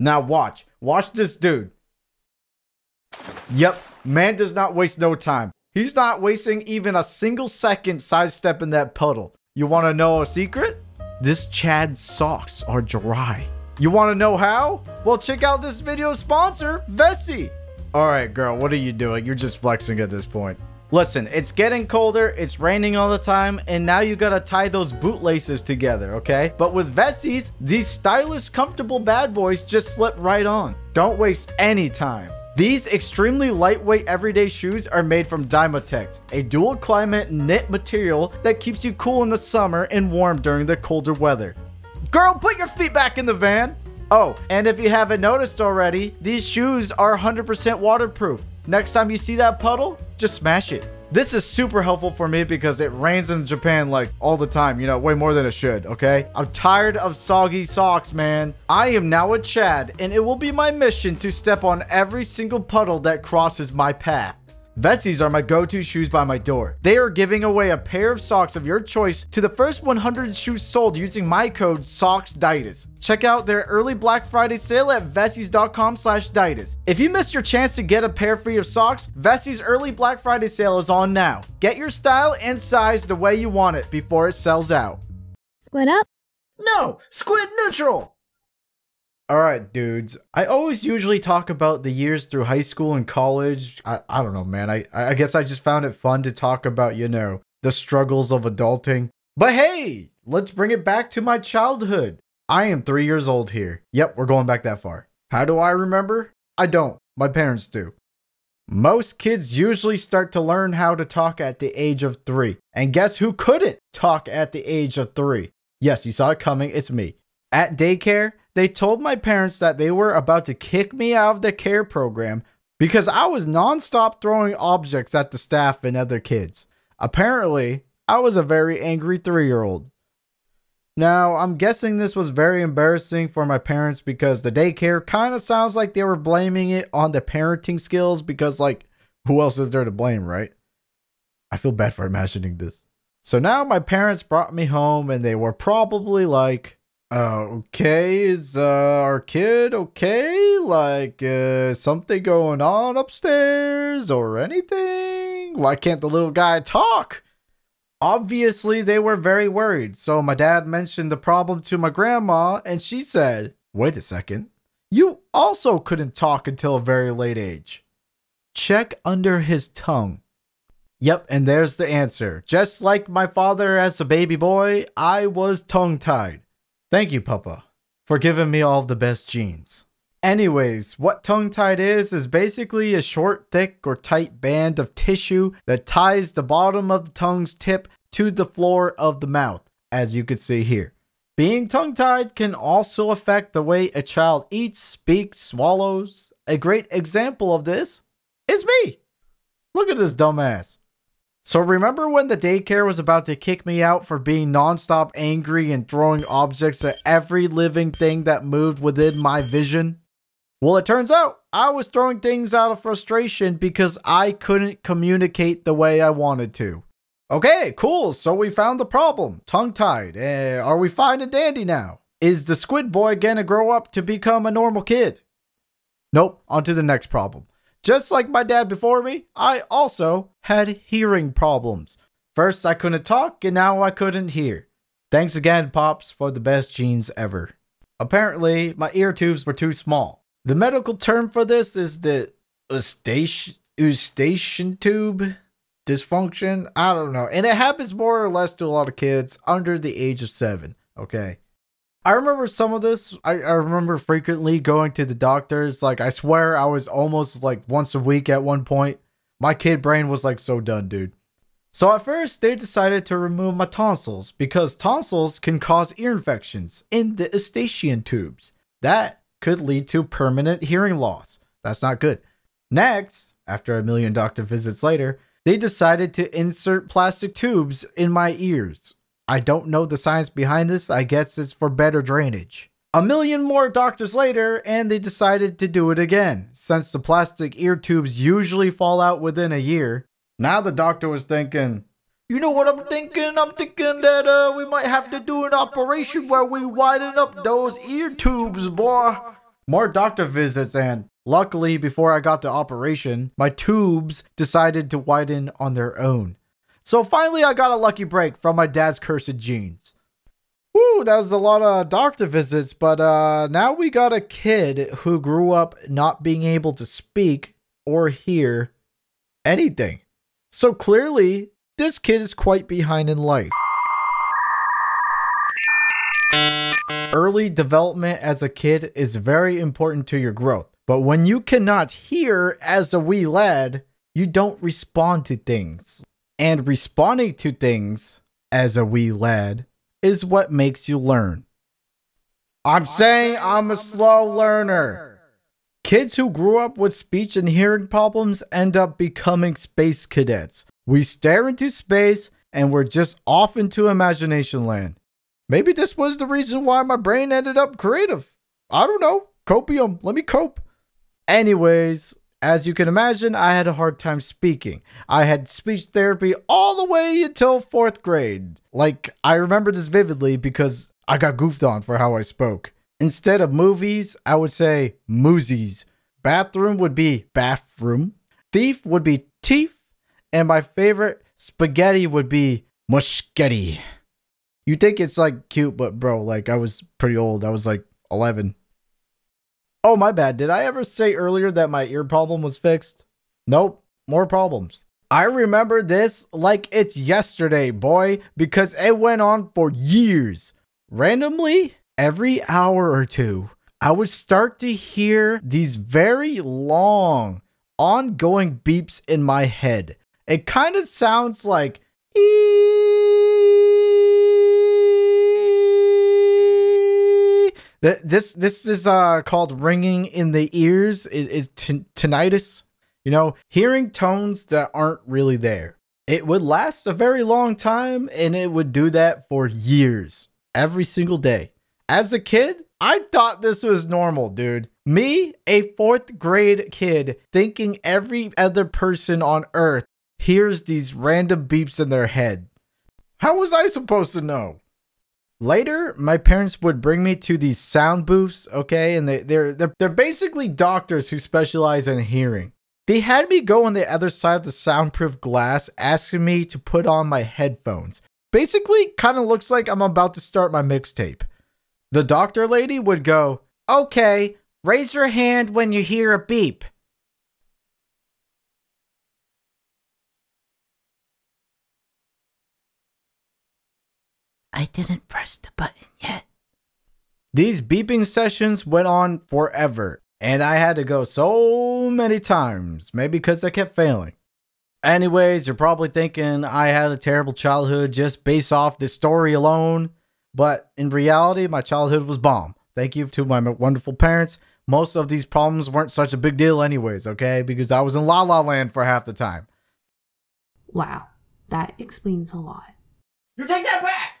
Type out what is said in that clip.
Now watch. Watch this dude. Yep, man does not waste no time. He's not wasting even a single second sidestepping that puddle. You want to know a secret? This Chad's socks are dry. You want to know how? Well, check out this video sponsor, Vessi. All right, girl, what are you doing? You're just flexing at this point. Listen, it's getting colder, it's raining all the time, and now you gotta tie those bootlaces together, okay? But with Vessis, these stylish, comfortable bad boys just slip right on. Don't waste any time. These extremely lightweight everyday shoes are made from Dymatex, a dual climate knit material that keeps you cool in the summer and warm during the colder weather. Girl, put your feet back in the van! Oh, and if you haven't noticed already, these shoes are 100% waterproof. Next time you see that puddle, just smash it. This is super helpful for me because it rains in Japan like all the time, you know, way more than it should, okay? I'm tired of soggy socks, man. I am now a Chad, and it will be my mission to step on every single puddle that crosses my path. Vessis are my go-to shoes by my door. They are giving away a pair of socks of your choice to the first 100 shoes sold using my code SOCKSDAIDUS. Check out their early Black Friday sale at Vessies.com slash Daidus. If you missed your chance to get a pair free of socks, Vessis early Black Friday sale is on now. Get your style and size the way you want it before it sells out. Squid up? No! Squid neutral! All right, dudes. I always usually talk about the years through high school and college. I, I don't know, man. I, I guess I just found it fun to talk about, you know, the struggles of adulting. But hey, let's bring it back to my childhood. I am three years old here. Yep, we're going back that far. How do I remember? I don't. My parents do. Most kids usually start to learn how to talk at the age of three. And guess who couldn't talk at the age of three? Yes, you saw it coming. It's me. At daycare, they told my parents that they were about to kick me out of the care program because I was nonstop throwing objects at the staff and other kids. Apparently, I was a very angry three year old. Now, I'm guessing this was very embarrassing for my parents because the daycare kind of sounds like they were blaming it on the parenting skills because, like, who else is there to blame, right? I feel bad for imagining this. So now my parents brought me home and they were probably like, okay, is uh, our kid okay? Like, uh, something going on upstairs or anything? Why can't the little guy talk? Obviously, they were very worried, so my dad mentioned the problem to my grandma, and she said, Wait a second, you also couldn't talk until a very late age. Check under his tongue. Yep, and there's the answer. Just like my father as a baby boy, I was tongue tied. Thank you, Papa, for giving me all the best genes. Anyways, what tongue tied is, is basically a short, thick, or tight band of tissue that ties the bottom of the tongue's tip to the floor of the mouth, as you can see here. Being tongue tied can also affect the way a child eats, speaks, swallows. A great example of this is me. Look at this dumbass. So remember when the daycare was about to kick me out for being nonstop angry and throwing objects at every living thing that moved within my vision? Well, it turns out I was throwing things out of frustration because I couldn't communicate the way I wanted to. Okay, cool. So we found the problem. Tongue tied. Uh, are we fine and dandy now? Is the squid boy gonna grow up to become a normal kid? Nope. On to the next problem. Just like my dad before me, I also had hearing problems. First, I couldn't talk, and now I couldn't hear. Thanks again, Pops, for the best genes ever. Apparently, my ear tubes were too small. The medical term for this is the eustachian, eustachian tube dysfunction. I don't know. And it happens more or less to a lot of kids under the age of seven. Okay. I remember some of this. I, I remember frequently going to the doctors. Like, I swear I was almost like once a week at one point. My kid brain was like so done, dude. So at first, they decided to remove my tonsils because tonsils can cause ear infections in the eustachian tubes. That could lead to permanent hearing loss. That's not good. Next, after a million doctor visits later, they decided to insert plastic tubes in my ears. I don't know the science behind this. I guess it's for better drainage. A million more doctors later, and they decided to do it again. Since the plastic ear tubes usually fall out within a year, now the doctor was thinking, you know what I'm thinking? I'm thinking that uh, we might have to do an operation where we widen up those ear tubes, boy. more doctor visits, and luckily, before I got the operation, my tubes decided to widen on their own. So finally, I got a lucky break from my dad's cursed genes. Woo, that was a lot of doctor visits, but uh, now we got a kid who grew up not being able to speak or hear anything. So clearly, this kid is quite behind in life. Early development as a kid is very important to your growth. But when you cannot hear as a wee lad, you don't respond to things. And responding to things as a wee lad is what makes you learn. I'm saying I'm a slow learner. Kids who grew up with speech and hearing problems end up becoming space cadets. We stare into space and we're just off into imagination land. Maybe this was the reason why my brain ended up creative. I don't know. Copium. Let me cope. Anyways, as you can imagine, I had a hard time speaking. I had speech therapy all the way until fourth grade. Like, I remember this vividly because I got goofed on for how I spoke. Instead of movies, I would say moosies. Bathroom would be bathroom. Thief would be teeth. And my favorite spaghetti would be muschetti. You think it's like cute, but bro, like I was pretty old. I was like 11. Oh, my bad. Did I ever say earlier that my ear problem was fixed? Nope. More problems. I remember this like it's yesterday, boy, because it went on for years. Randomly, every hour or two, I would start to hear these very long, ongoing beeps in my head. It kind of sounds like. This this is uh called ringing in the ears is, is t- tinnitus. You know, hearing tones that aren't really there. It would last a very long time and it would do that for years, every single day. As a kid, I thought this was normal, dude. Me, a fourth grade kid, thinking every other person on earth hears these random beeps in their head. How was I supposed to know? Later, my parents would bring me to these sound booths, okay, and they, they're, they're they're basically doctors who specialize in hearing. They had me go on the other side of the soundproof glass, asking me to put on my headphones. Basically, kind of looks like I'm about to start my mixtape. The doctor lady would go, "Okay, raise your hand when you hear a beep." I didn't press the button yet. These beeping sessions went on forever, and I had to go so many times, maybe because I kept failing. Anyways, you're probably thinking I had a terrible childhood just based off this story alone, but in reality, my childhood was bomb. Thank you to my wonderful parents. Most of these problems weren't such a big deal, anyways, okay? Because I was in La La Land for half the time. Wow, that explains a lot. You take that back!